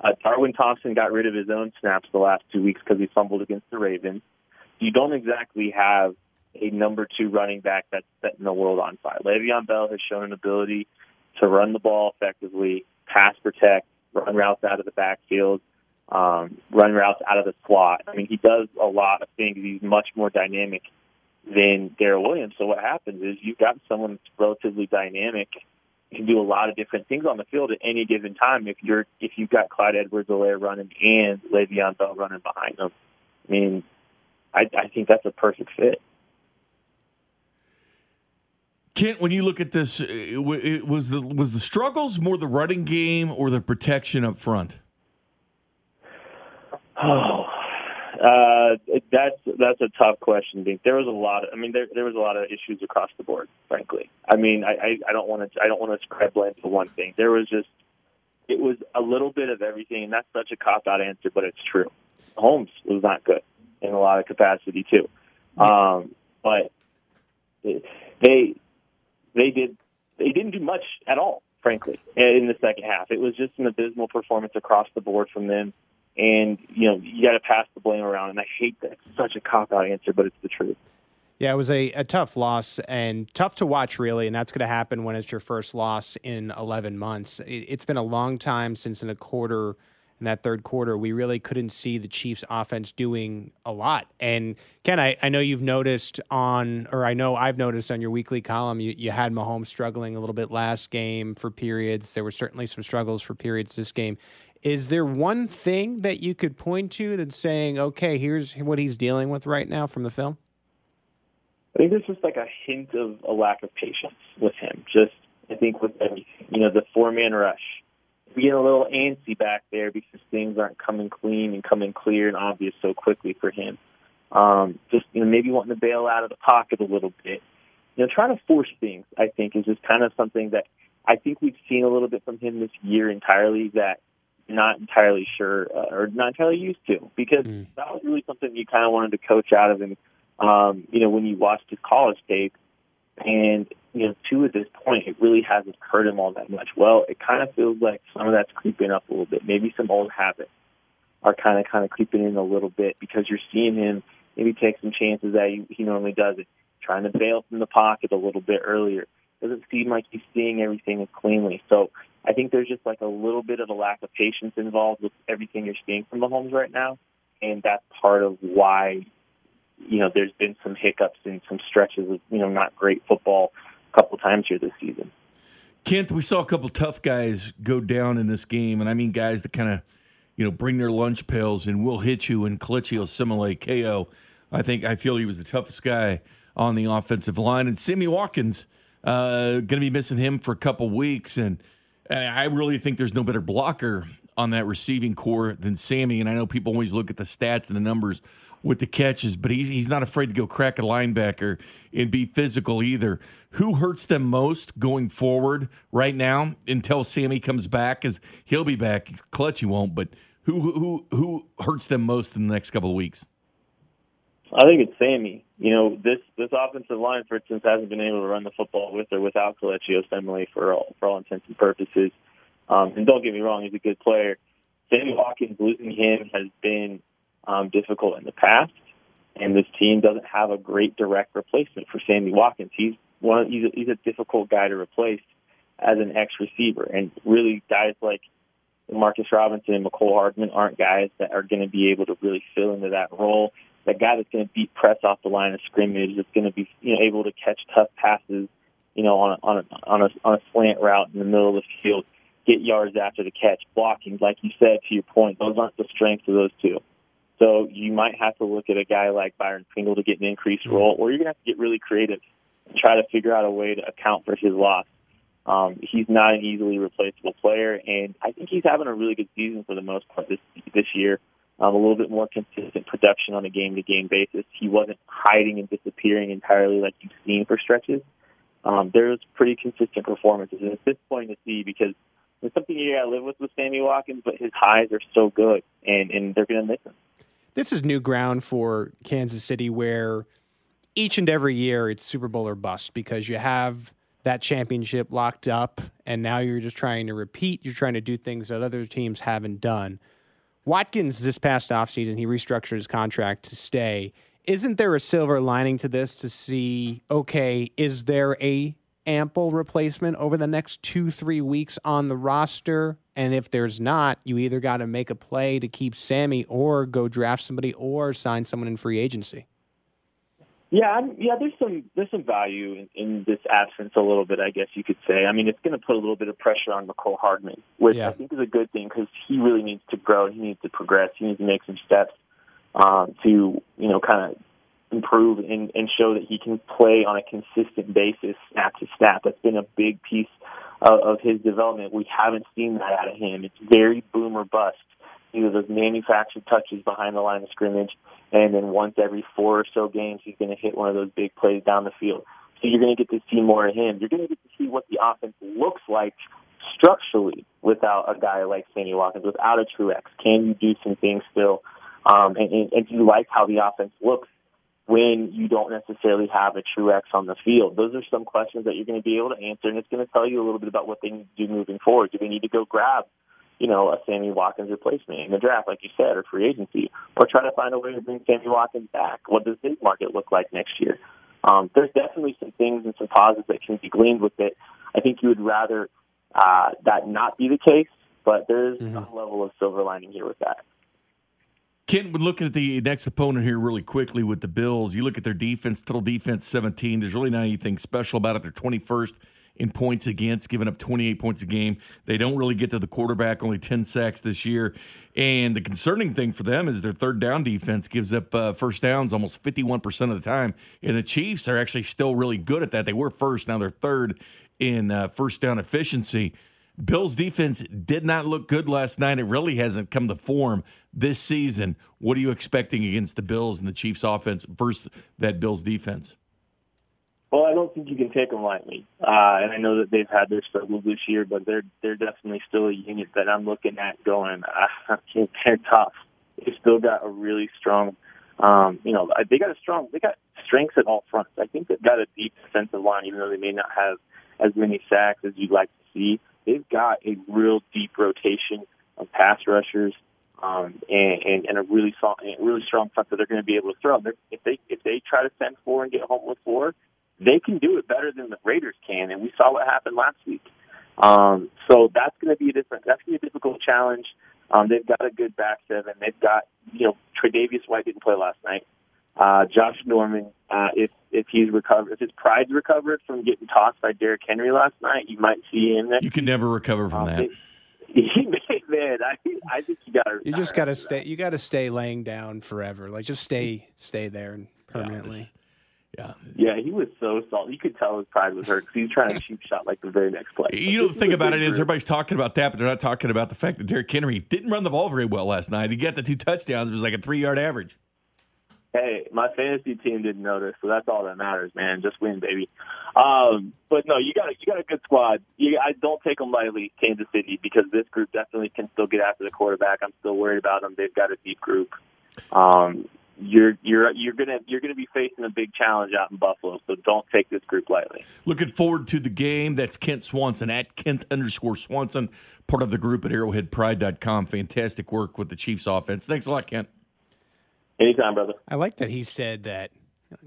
Speaker 6: uh, Darwin Thompson got rid of his own snaps the last two weeks because he fumbled against the Ravens. You don't exactly have a number two running back that's setting the world on fire. Le'Veon Bell has shown an ability to run the ball effectively, pass protect, run routes out of the backfield, um, run routes out of the slot. I mean, he does a lot of things. He's much more dynamic than Darrel Williams. So what happens is you've got someone that's relatively dynamic, can do a lot of different things on the field at any given time. If you're if you've got Clyde Edwards-Helaire running and Le'Veon Bell running behind him, I mean, I, I think that's a perfect fit.
Speaker 1: Kent, when you look at this, it, it was the was the struggles more the running game or the protection up front?
Speaker 6: Oh, uh, that's that's a tough question. Bink. There was a lot. Of, I mean, there there was a lot of issues across the board. Frankly, I mean, I I, don't want to I don't want to ascribe blame to one thing. There was just it was a little bit of everything, and that's such a cop out answer, but it's true. Holmes was not good in a lot of capacity too, um, but it, they they did they didn't do much at all. Frankly, in the second half, it was just an abysmal performance across the board from them and you know you got to pass the blame around. And I hate that it's such a cop out answer, but it's the truth.
Speaker 2: Yeah, it was a, a tough loss and tough to watch, really. And that's going to happen when it's your first loss in 11 months. It, it's been a long time since in a quarter, in that third quarter, we really couldn't see the Chiefs' offense doing a lot. And Ken, I, I know you've noticed on, or I know I've noticed on your weekly column, you, you had Mahomes struggling a little bit last game for periods. There were certainly some struggles for periods this game. Is there one thing that you could point to that's saying, okay, here's what he's dealing with right now from the film?
Speaker 6: I think there's just like a hint of a lack of patience with him. Just I think with you know, the four man rush, being a little antsy back there because things aren't coming clean and coming clear and obvious so quickly for him. Um, just you know, maybe wanting to bail out of the pocket a little bit. You know, trying to force things. I think is just kind of something that I think we've seen a little bit from him this year entirely that not entirely sure uh, or not entirely used to because
Speaker 2: Mm.
Speaker 6: that was really something you kind of wanted to coach out of him. Um, you know, when you watched his college tape, and you know, to at this point, it really hasn't hurt him all that much. Well, it kind of feels like some of that's creeping up a little bit. Maybe some old habits are kind of kind of creeping in a little bit because you're seeing him maybe take some chances that he, he normally doesn't, trying to bail from the pocket a little bit earlier. Doesn't seem like he's seeing everything as cleanly. So I think there's just like a little bit of a lack of patience involved with everything you're seeing from Mahomes right now, and that's part of why you know there's been some hiccups and some stretches of you know not great football a couple times here this season.
Speaker 1: Kent, we saw a couple tough guys go down in this game, and I mean guys that kind of, you know, bring their lunch pails and will hit you. And Kelechi Osemele, KO, I think I feel he was the toughest guy on the offensive line. And Sammy Watkins, uh, going to be missing him for a couple weeks, and I really think there's no better blocker on that receiving corps than Sammy. And I know people always look at the stats and the numbers with the catches, but he's he's not afraid to go crack a linebacker and be physical either. Who hurts them most going forward right now until Sammy comes back? Because he'll be back. Clutch he won't, but who who who hurts them most in the next couple of weeks?
Speaker 6: I think it's Sammy. You know, this this offensive line, for instance, hasn't been able to run the football with or without Kelechi Osemele for all for all intents and purposes. Um, and don't get me wrong, he's a good player. Sammy Watkins losing him has been um, difficult in the past, and this team doesn't have a great direct replacement for Sammy Watkins. He's one. He's a, he's a difficult guy to replace as an X receiver, and really guys like Marcus Robinson and Mecole Hardman aren't guys that are going to be able to really fill into that role. That guy that's going to beat press off the line of scrimmage, that's going to be you know able to catch tough passes, you know on a, on a, on a on a slant route in the middle of the field, get yards after the catch, blocking. Like you said, to your point, those aren't the strengths of those two. So you might have to look at a guy like Byron Pringle to get an increased role, or you're going to have to get really creative and try to figure out a way to account for his loss. Um, he's not an easily replaceable player, and I think he's having a really good season for the most part this this year. Um, a little bit more consistent production on a game-to-game basis. He wasn't hiding and disappearing entirely like you've seen for stretches. Um, there was pretty consistent performances, and it's disappointing to see because it's something you got to live with with Sammy Watkins. But his highs are so good, and and they're going to miss him.
Speaker 2: This is new ground for Kansas City where each and every year it's Super Bowl or bust because you have that championship locked up and now you're just trying to repeat. You're trying to do things that other teams haven't done. Watkins this past offseason, he restructured his contract to stay. Isn't there a silver lining to this to see, okay, is there a ample replacement over the next two, three weeks on the roster? And if there's not, you either got to make a play to keep Sammy or go draft somebody or sign someone in free agency.
Speaker 6: Yeah, I'm, yeah. There's some there's some value in, in this absence a little bit, I guess you could say. I mean, it's going to put a little bit of pressure on Mecole Hardman, which
Speaker 2: Yeah.
Speaker 6: I think is a good thing because he really needs to grow. He needs to progress. He needs to make some steps um, to you know kind of improve and, and show that he can play on a consistent basis, snap to snap. That's been a big piece of, of his development. We haven't seen that out of him. It's very boom or bust. Either those manufactured touches behind the line of scrimmage, and then once every four or so games, he's going to hit one of those big plays down the field. So you're going to get to see more of him. You're going to get to see what the offense looks like structurally without a guy like Sammy Watkins, without a true X. Can you do some things still? Um, and, and, and do you like how the offense looks when you don't necessarily have a true X on the field? Those are some questions that you're going to be able to answer, and it's going to tell you a little bit about what they need to do moving forward. Do they need to go grab, you know, a Sammy Watkins replacement in the draft, like you said, or free agency, or try to find a way to bring Sammy Watkins back? What does his market look like next year? Um, there's definitely some things and some positives that can be gleaned with it. I think you would rather uh, that not be the case, but there is some level of silver lining here with that.
Speaker 1: Kent, when looking at the next opponent here really quickly with the Bills, you look at their defense, total defense 17. There's really not anything special about it. They're 21st in points against, giving up 28 points a game. They don't really get to the quarterback, only 10 sacks this year. And the concerning thing for them is their third down defense gives up uh, first downs almost 51% of the time. And the Chiefs are actually still really good at that. They were first, now they're third in uh, first down efficiency. Bills defense did not look good last night. It really hasn't come to form this season. What are you expecting against the Bills and the Chiefs offense versus that Bills defense?
Speaker 6: Well, I don't think you can take them lightly, uh, and I know that they've had their struggles this year, but they're they're definitely still a unit that I'm looking at going. Uh, they're tough. They've still got a really strong, um, you know, they got a strong, they got strengths at all fronts. I think they've got a deep defensive line, even though they may not have as many sacks as you'd like to see. They've got a real deep rotation of pass rushers. Um, and, and, and a really strong, really strong front that they're going to be able to throw. They're, if they if they try to send four and get home with four, they can do it better than the Raiders can, and we saw what happened last week. Um, so that's going to be a different. That's going to be a difficult challenge. Um, they've got a good back seven. They've got you know Tre'Davious White didn't play last night. Uh, Josh Norman, uh, if if he's recovered, if his pride's recovered from getting tossed by Derrick Henry last night, you might see him there.
Speaker 1: You can never recover from
Speaker 6: Um,
Speaker 1: that.
Speaker 6: they- man, I I think you got to.
Speaker 2: You just got to stay. You got to stay laying down forever. Like just stay, stay there and permanently.
Speaker 1: Yeah.
Speaker 6: Yeah, he was so salty. You could tell his pride was hurt because he was trying to cheap shot like the very next play.
Speaker 1: You know, the thing about it is everybody's talking about that, but they're not talking about the fact that Derrick Henry didn't run the ball very well last night. He got the two touchdowns. It was like a three yard average.
Speaker 6: Hey, my fantasy team didn't notice, so that's all that matters, man. Just win, baby. Um, but no, you got a, you got a good squad. You, I don't take them lightly, Kansas City, because this group definitely can still get after the quarterback. I'm still worried about them. They've got a deep group. Um, you're you're you're gonna you're gonna be facing a big challenge out in Buffalo, so don't take this group lightly.
Speaker 1: Looking forward to the game. That's Kent Swanson at Kent underscore Swanson, part of the group at arrowheadpride.com. Fantastic work with the Chiefs offense. Thanks a lot, Kent.
Speaker 6: Anytime, brother.
Speaker 2: I like that he said that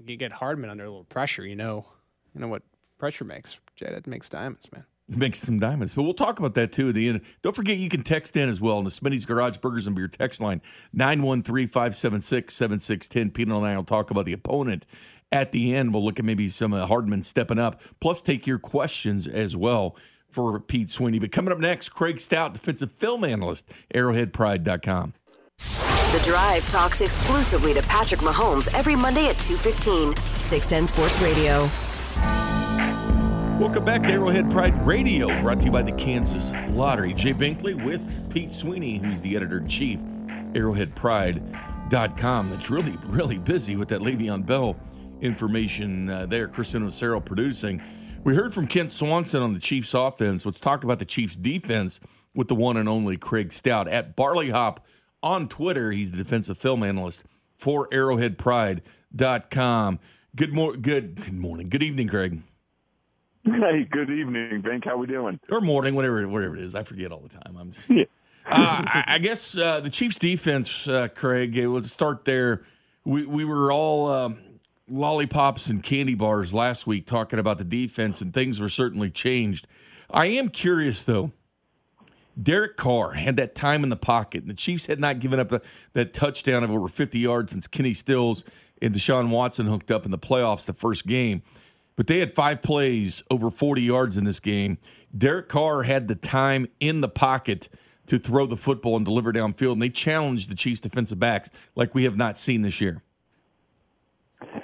Speaker 2: you get Hardman under a little pressure. You know, you know what pressure makes. Jay, that makes diamonds, man.
Speaker 1: It Makes some diamonds. But we'll talk about that too at the end. Don't forget you can text in as well on the Smitty's Garage Burgers and Beer text line 913 576 7610. Peter and I will talk about the opponent at the end. We'll look at maybe some uh, Hardman stepping up, plus take your questions as well for Pete Sweeney. But coming up next, Craig Stout, defensive film analyst, arrowheadpride.com.
Speaker 7: The Drive talks exclusively to Patrick Mahomes every Monday at 2:15. 610 Sports Radio.
Speaker 1: Welcome back to Arrowhead Pride Radio, brought to you by the Kansas Lottery. Jay Binkley with Pete Sweeney, who's the editor in chief, arrowheadpride.com. That's really, really busy with that Le'Veon Bell information uh, there. Kristen Ocero producing. We heard from Kent Swanson on the Chiefs offense. Let's talk about the Chiefs defense with the one and only Craig Stout at Barley Hop on Twitter. He's the defensive film analyst for arrowheadpride.com. Good mor- good good morning. Good evening, Craig.
Speaker 8: Hey, good evening, Bink. How are we doing?
Speaker 1: Or morning, whatever whatever it is. I forget all the time. I'm just
Speaker 8: Yeah.
Speaker 1: uh, I, I guess uh, the Chiefs defense, uh, Craig, it would start there. We we were all um, lollipops and candy bars last week talking about the defense, and things were certainly changed. I am curious though. Derek Carr had that time in the pocket, and the Chiefs had not given up the, that touchdown of over 50 yards since Kenny Stills and Deshaun Watson hooked up in the playoffs the first game. But they had five plays over 40 yards in this game. Derek Carr had the time in the pocket to throw the football and deliver downfield, and they challenged the Chiefs defensive backs like we have not seen this year.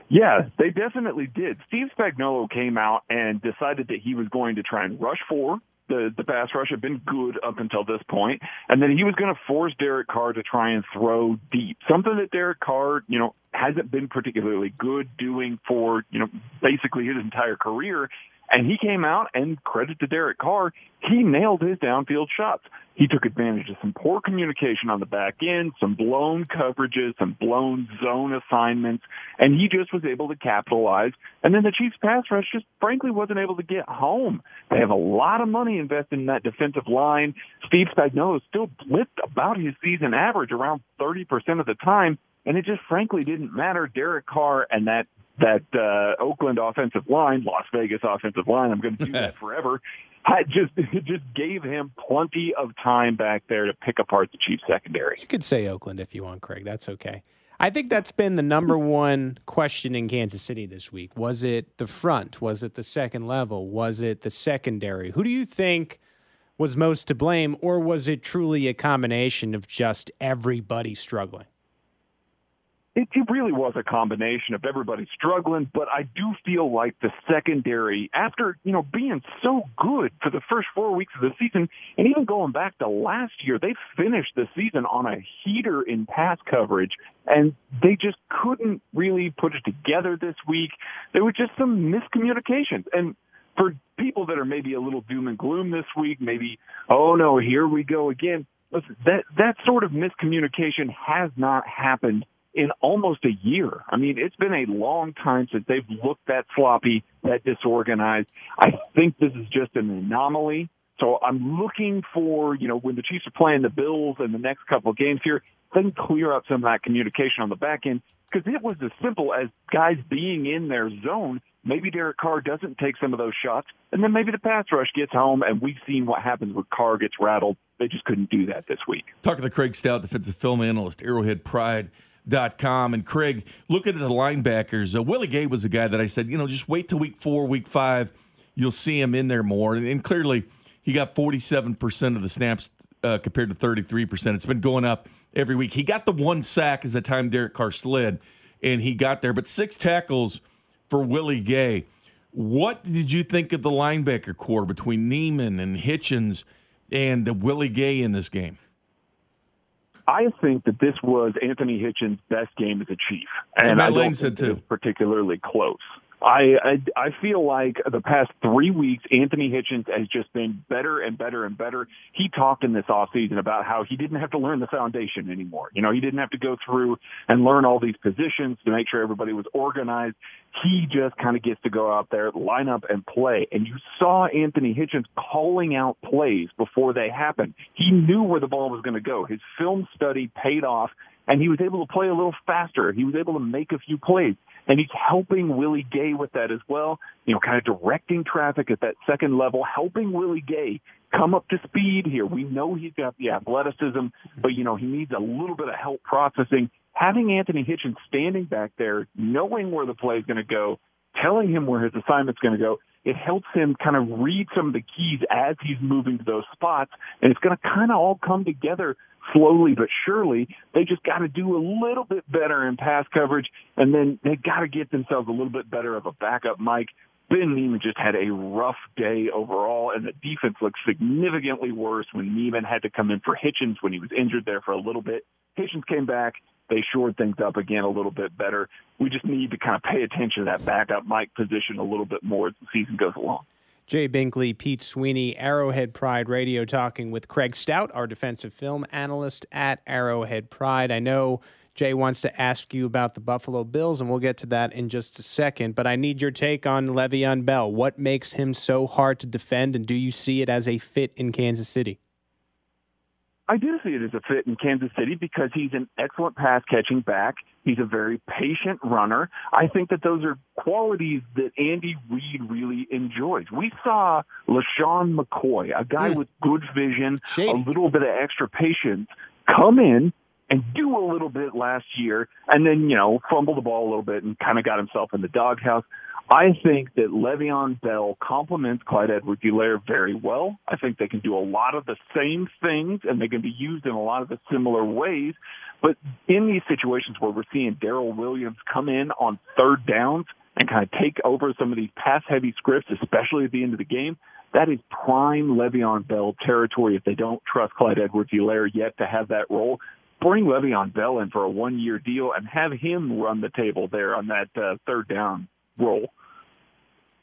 Speaker 8: Yeah, they definitely did. Steve Spagnuolo came out and decided that he was going to try and rush four. The the pass rush had been good up until this point, and then he was going to force Derek Carr to try and throw deep. Something that Derek Carr, you know, hasn't been particularly good doing for you know basically his entire career. And he came out and credit to Derek Carr, he nailed his downfield shots. He took advantage of some poor communication on the back end, some blown coverages, some blown zone assignments, and he just was able to capitalize. And then the Chiefs pass rush just frankly wasn't able to get home. They have a lot of money invested in that defensive line. Steve Spagnuolo still blitzed about his season average around 30% of the time. And it just frankly didn't matter. Derek Carr and that that uh, Oakland offensive line, Las Vegas offensive line, I'm going to do that forever. I just just gave him plenty of time back there to pick apart the Chiefs secondary.
Speaker 2: You could say Oakland if you want, Craig. That's okay. I think that's been the number one question in Kansas City this week. Was it the front? Was it the second level? Was it the secondary? Who do you think was most to blame, or was it truly a combination of just everybody struggling?
Speaker 8: It, it really was a combination of everybody struggling, but I do feel like the secondary, after you know being so good for the first four weeks of the season, and even going back to last year, they finished the season on a heater in pass coverage, and they just couldn't really put it together this week. There were just some miscommunications, and for people that are maybe a little doom and gloom this week, maybe oh no, here we go again. Listen, that that sort of miscommunication has not happened in almost a year. I mean, it's been a long time since they've looked that sloppy, that disorganized. I think this is just an anomaly. So I'm looking for, you know, when the Chiefs are playing the Bills in the next couple of games here, they can clear up some of that communication on the back end because it was as simple as guys being in their zone. Maybe Derek Carr doesn't take some of those shots, and then maybe the pass rush gets home, and we've seen what happens when Carr gets rattled. They just couldn't do that this week.
Speaker 1: Talking to Craig Stout, defensive film analyst, Arrowhead Pride. Com and Craig, looking at the linebackers, uh, Willie Gay was a guy that I said, you know, just wait till week four, week five, you'll see him in there more. And, and clearly, he got 47% of the snaps uh, compared to 33%. It's been going up every week. He got the one sack as the time Derek Carr slid, and he got there, but six tackles for Willie Gay. What did you think of the linebacker corps between Niemann and Hitchens and Willie Gay in this game?
Speaker 8: I think that this was Anthony Hitchens' best game as a Chief, and I don't
Speaker 1: said
Speaker 8: think it
Speaker 1: too.
Speaker 8: was particularly close. I, I I feel like the past three weeks, Anthony Hitchens has just been better and better and better. He talked in this offseason about how he didn't have to learn the foundation anymore. You know, he didn't have to go through and learn all these positions to make sure everybody was organized. He just kind of gets to go out there, line up, and play. And you saw Anthony Hitchens calling out plays before they happened. He knew where the ball was going to go. His film study paid off, and he was able to play a little faster. He was able to make a few plays and he's helping Willie Gay with that as well. You know, kind of directing traffic at that second level, helping Willie Gay come up to speed here. We know he's got the athleticism, but you know he needs a little bit of help processing. Having Anthony Hitchens standing back there, knowing where the play is going to go, telling him where his assignment's going to go, it helps him kind of read some of the keys as he's moving to those spots, and it's going to kind of all come together slowly but surely. They just got to do a little bit better in pass coverage, and then they got to get themselves a little bit better of a backup Mike. Ben Niemann just had a rough day overall, and the defense looked significantly worse when Niemann had to come in for Hitchens when he was injured there for a little bit. Hitchens came back. They shored things up again a little bit better. We just need to kind of pay attention to that backup Mike position a little bit more as the season goes along.
Speaker 2: Jay Binkley, Pete Sweeney, Arrowhead Pride Radio, talking with Craig Stout, our defensive film analyst at Arrowhead Pride. I know Jay wants to ask you about the Buffalo Bills, and we'll get to that in just a second. But I need your take on Le'Veon Bell. What makes him so hard to defend, and do you see it as a fit in Kansas City?
Speaker 8: I do see it as a fit in Kansas City because he's an excellent pass catching back. He's a very patient runner. I think that those are qualities that Andy Reid really enjoys. We saw LeSean McCoy, a guy
Speaker 2: Mm.
Speaker 8: with good vision,
Speaker 2: Shady.
Speaker 8: a little bit of extra patience, come in and do a little bit last year and then, you know, fumble the ball a little bit and kind of got himself in the doghouse. I think that Le'Veon Bell complements Clyde Edwards-Helaire very well. I think they can do a lot of the same things and they can be used in a lot of the similar ways. But in these situations where we're seeing Darrel Williams come in on third downs and kind of take over some of these pass heavy scripts, especially at the end of the game, that is prime Le'Veon Bell territory if they don't trust Clyde Edwards-Helaire yet to have that role. Bring Le'Veon Bell in for a one year deal and have him run the table there on that uh, third down role.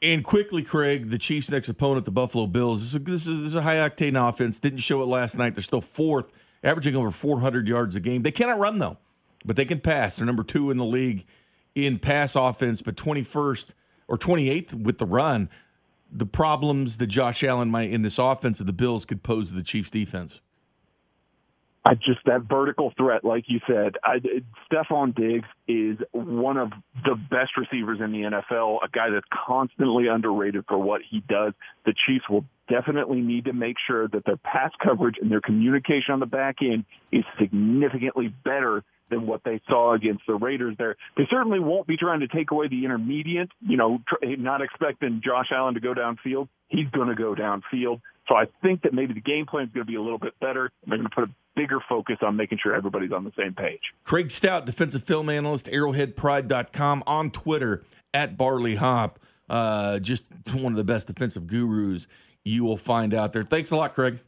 Speaker 1: And quickly, Craig, the Chiefs' next opponent, the Buffalo Bills. This is, is, this is a high octane offense. Didn't show it last night. They're still fourth, averaging over 400 yards a game. They cannot run, though, but they can pass. They're number two in the league in pass offense, but 21st or 28th with the run. The problems that Josh Allen might in this offense of the Bills could pose to the Chiefs' defense.
Speaker 8: I just that vertical threat, like you said, I, Stefon Diggs is one of the best receivers in the NFL. A guy that's constantly underrated for what he does. The Chiefs will definitely need to make sure that their pass coverage and their communication on the back end is significantly better than what they saw against the Raiders there. They certainly won't be trying to take away the intermediate, you know, tr- not expecting Josh Allen to go downfield. He's going to go downfield. So I think that maybe the game plan is going to be a little bit better. They're going to put a bigger focus on making sure everybody's on the same page.
Speaker 1: Craig Stout, defensive film analyst, arrowheadpride.com, on Twitter at Barley Hop. Uh, just one of the best defensive gurus you will find out there. Thanks a lot, Craig.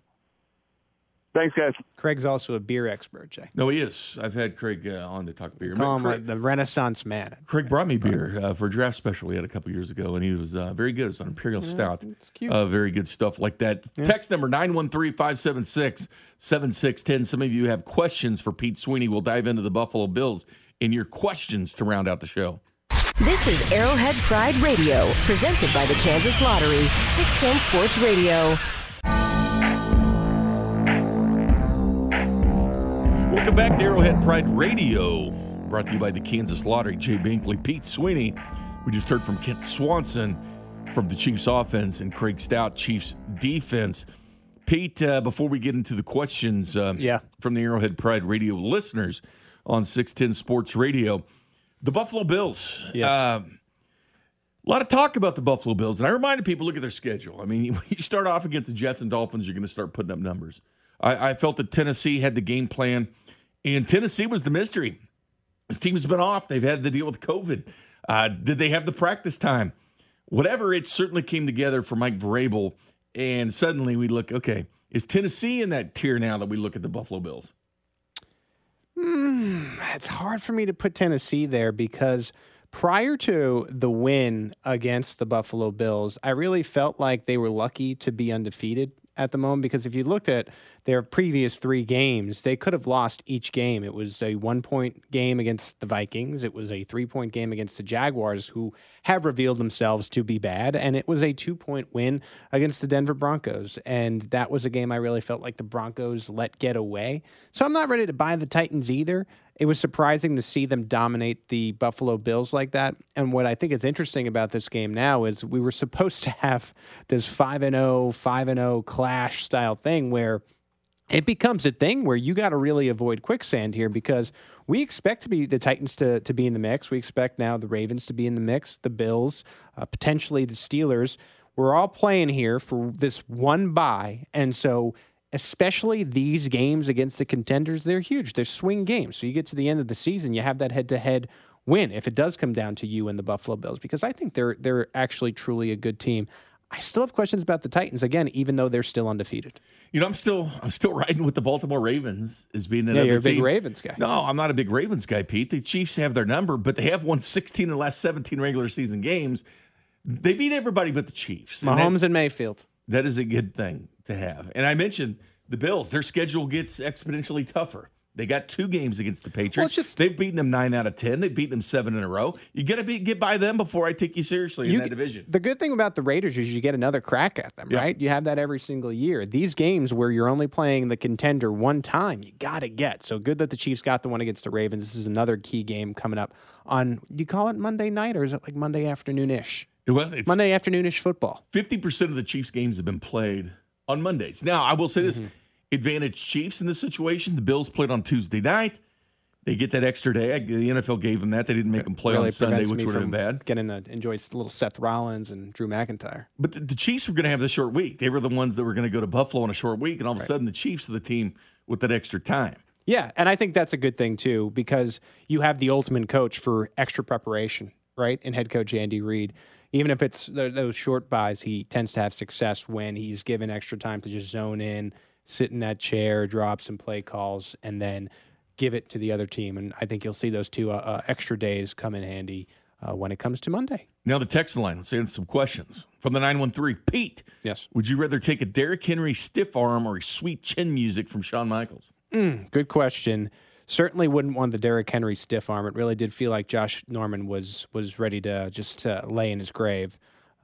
Speaker 8: Thanks, guys.
Speaker 2: Craig's also a beer expert, Jay.
Speaker 1: No, he is. I've had Craig uh, on to talk beer.
Speaker 2: Call him
Speaker 1: Craig,
Speaker 2: the Renaissance man.
Speaker 1: Craig brought me beer uh, for a draft special we had a couple years ago, and he was uh, very good. It's an Imperial Stout.
Speaker 2: it's cute.
Speaker 1: Uh, very good stuff like that. Text number 913 576 7610. Some of you have questions for Pete Sweeney. We'll dive into the Buffalo Bills in your questions to round out the show.
Speaker 7: This is Arrowhead Pride Radio, presented by the Kansas Lottery, 610 Sports Radio.
Speaker 1: Welcome back to Arrowhead Pride Radio, brought to you by the Kansas Lottery. Jay Binkley, Pete Sweeney. We just heard from Kent Swanson from the Chiefs offense and Craig Stout, Chiefs defense. Pete, uh, before we get into the questions uh,
Speaker 2: Yeah.
Speaker 1: from the Arrowhead Pride Radio listeners on 610 Sports Radio, the Buffalo Bills.
Speaker 2: Yes.
Speaker 1: Uh, a lot of talk about the Buffalo Bills, and I reminded people look at their schedule. I mean, when you start off against the Jets and Dolphins, you're going to start putting up numbers. I, I felt that Tennessee had the game plan, and Tennessee was the mystery. This team has been off. They've had to deal with COVID. Uh, did they have the practice time? Whatever, it certainly came together for Mike Vrabel, and suddenly we look, okay, is Tennessee in that tier now that we look at the Buffalo Bills?
Speaker 2: It's hard for me to put Tennessee there because prior to the win against the Buffalo Bills, I really felt like they were lucky to be undefeated at the moment because if you looked at their previous three games, they could have lost each game. It was a one point game against the Vikings, it was a three point game against the Jaguars, who have revealed themselves to be bad, and it was a two point win against the Denver Broncos. And that was a game I really felt like the Broncos let get away. So I'm not ready to buy the Titans either. It was surprising to see them dominate the Buffalo Bills like that. And what I think is interesting about this game now is we were supposed to have this 5 and 0, 5 and 0 clash style thing where it becomes a thing where you got to really avoid quicksand here because we expect to be the Titans to, to be in the mix. We expect now the Ravens to be in the mix, the Bills, uh, potentially the Steelers. We're all playing here for this one bye. And so, especially these games against the contenders, they're huge. They're swing games. So, you get to the end of the season, you have that head to head win if it does come down to you and the Buffalo Bills because I think they're they're actually truly a good team. I still have questions about the Titans again, even though they're still undefeated.
Speaker 1: You know, I'm still I'm still riding with the Baltimore Ravens as being another
Speaker 2: Yeah, you're a big. Ravens guy.
Speaker 1: No, I'm not a big Ravens guy, Pete. The Chiefs have their number, but they have won 16 of the last 17 regular season games. They beat everybody but the Chiefs. And that-
Speaker 2: Mahomes and Mayfield.
Speaker 1: that is a good thing to have. And I mentioned the Bills, their schedule gets exponentially tougher. They got two games against the Patriots.
Speaker 2: just-
Speaker 1: They've beaten them nine out of ten. They've beaten them seven in a row. You got to get by them before I take you seriously in that
Speaker 2: get-
Speaker 1: division.
Speaker 2: The good thing about the Raiders is you get another crack at them,
Speaker 1: Yeah.
Speaker 2: right? You have that every single year. These games where you're only playing the contender one time, you got to get. So good that the Chiefs got the one against the Ravens. This is another key game coming up on, you call it Monday night or is it like Monday afternoon ish?
Speaker 1: Well, it's
Speaker 2: Monday afternoon ish football.
Speaker 1: fifty percent of the Chiefs games have been played on Mondays. Now, I will say this:
Speaker 2: Mm-hmm.
Speaker 1: Advantage Chiefs in this situation. The Bills played on Tuesday night. They get that extra day. The NFL gave them that. They didn't make them play
Speaker 2: really
Speaker 1: on Sunday, which would have been bad.
Speaker 2: Getting to enjoy a little Seth Rollins and Drew McIntyre.
Speaker 1: But the, the Chiefs were going to have the short week. They were the ones that were going to go to Buffalo in a short week, and all of a sudden, the Chiefs are the team with that extra time.
Speaker 2: Yeah, and I think that's a good thing too because you have the ultimate coach for extra preparation, right? And head coach Andy Reid. Even if it's those short byes, he tends to have success when he's given extra time to just zone in, sit in that chair, drop some play calls, and then give it to the other team. And I think you'll see those two uh, uh, extra days come in handy uh, when it comes to Monday.
Speaker 1: Now, the text line, let's answer some questions from the 913. Pete,
Speaker 2: Yes.
Speaker 1: would you rather take a Derrick Henry stiff arm or a sweet chin music from Shawn Michaels?
Speaker 2: Good question. Certainly wouldn't want the Derrick Henry stiff arm. It really did feel like Josh Norman was was ready to just uh, lay in his grave.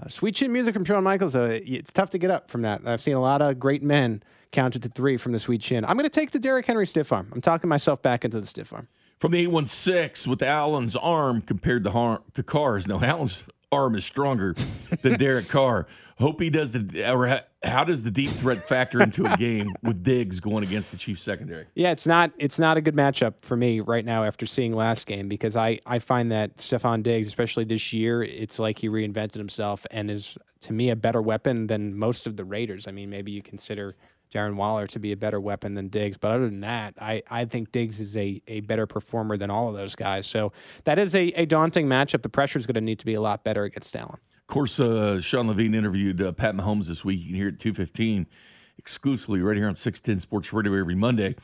Speaker 2: Uh, sweet chin music from Shawn Michaels. Uh, it's tough to get up from that. I've seen a lot of great men counted to three from the sweet chin. I'm going to take the Derrick Henry stiff arm. I'm talking myself back into the stiff arm.
Speaker 1: From the 816, with Allen's arm compared to, har- to Carr's. No, Allen's arm is stronger than Derek Carr. Hope he does the, or how does the deep threat factor into a game with Diggs going against the Chiefs secondary?
Speaker 2: Yeah, it's not it's not a good matchup for me right now after seeing last game because I, I find that Stefon Diggs, especially this year, it's like he reinvented himself and is to me a better weapon than most of the Raiders. I mean, maybe you consider Darren Waller to be a better weapon than Diggs, but other than that, I, I think Diggs is a, a better performer than all of those guys. So that is a, a daunting matchup. The pressure is going to need to be a lot better against Allen.
Speaker 1: Of course, uh, Sean Levine interviewed uh, Pat Mahomes this week. You can hear it at 215 exclusively right here on 610 Sports Radio every Monday.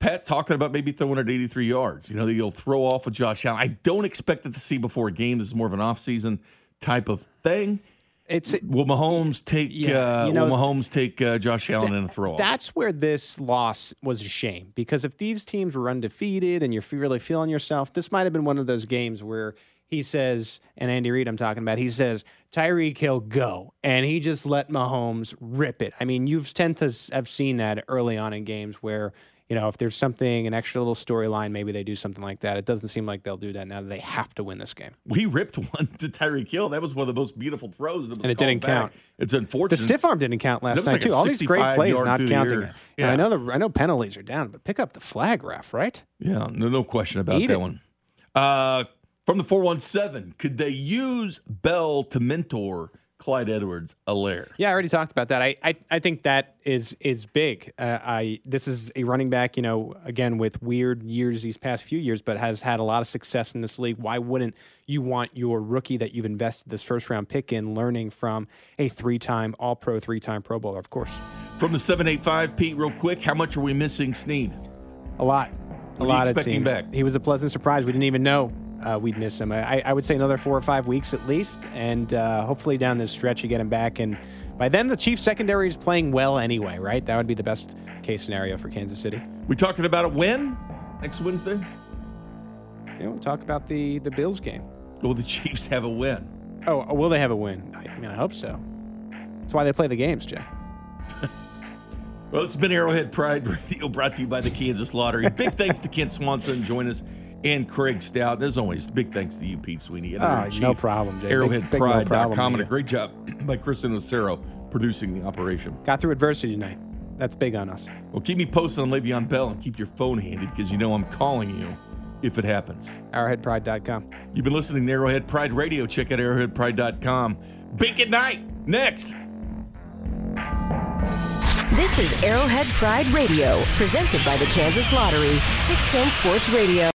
Speaker 1: Pat talking about maybe throwing at 83 yards. You know, that you'll throw off with Josh Allen. I don't expect it to see before a game. This is more of an offseason type of thing.
Speaker 2: It's
Speaker 1: Will Mahomes take
Speaker 2: Yeah,
Speaker 1: uh,
Speaker 2: you know,
Speaker 1: will Mahomes take uh, Josh Allen in a throw?
Speaker 2: That's where this loss was a shame because if these teams were undefeated and you're really feeling yourself, this might have been one of those games where he says, and Andy Reid, I'm talking about, he says, Tyreek Hill, go. And he just let Mahomes rip it. I mean, you've tend to have seen that early on in games where, you know, if there's something, an extra little storyline, maybe they do something like that. It doesn't seem like they'll do that now that they have to win this game.
Speaker 1: we ripped one to Tyreek Hill. That was one of the most beautiful throws. That was
Speaker 2: And it didn't
Speaker 1: back.
Speaker 2: count.
Speaker 1: It's unfortunate.
Speaker 2: The stiff arm didn't count last night
Speaker 1: like
Speaker 2: too. All these great plays not counting
Speaker 1: Yeah.
Speaker 2: I know the I know penalties are down, but pick up the flag, ref, right?
Speaker 1: Yeah, no, no question about
Speaker 2: Eat
Speaker 1: that
Speaker 2: it.
Speaker 1: one. Uh, from the 417, could they use Bell to mentor Clyde Edwards Alaire?
Speaker 2: Yeah, I already talked about that. I, I, I think that is is big. Uh, I this is a running back, you know, again with weird years these past few years, but has had a lot of success in this league. Why wouldn't you want your rookie that you've invested this first round pick in learning from a three time All Pro, three time Pro Bowler? Of course,
Speaker 1: From the 785, Pete, real quick, how much are we missing Sneed?
Speaker 2: a lot, a lot. It
Speaker 1: expecting
Speaker 2: seems
Speaker 1: back?
Speaker 2: he was a pleasant surprise. We didn't even know uh, we'd miss him. I, I would say another four or five weeks at least, and uh, hopefully down this stretch you get him back. And by then the Chiefs secondary is playing well anyway, right? That would be the best case scenario for Kansas City.
Speaker 1: We talking about a win next Wednesday?
Speaker 2: You know, talk about the the Bills game.
Speaker 1: Will the Chiefs have a win?
Speaker 2: Oh, will they have a win? I mean, I hope so. That's why they play the games, Jay.
Speaker 1: Well, it's been Arrowhead Pride Radio brought to you by the Kansas Lottery. Big thanks to Kent Swanson join us and Craig Stout. As always, big thanks to you, Pete Sweeney.
Speaker 2: Oh,
Speaker 1: editor-in-chief, ah,
Speaker 2: no problem, Jay. Big- big no
Speaker 1: and a great job by Chris and Lucero producing the operation.
Speaker 2: Got through adversity tonight. That's big on us.
Speaker 1: Well, keep me posted on Le'Veon Bell and keep your phone handy because you know I'm calling you if it happens.
Speaker 2: Arrowheadpride.com.
Speaker 1: You've been listening to Arrowhead Pride Radio. Check out arrowheadpride.com. Big at night. Next.
Speaker 7: This is Arrowhead Pride Radio, presented by the Kansas Lottery, 610 Sports Radio.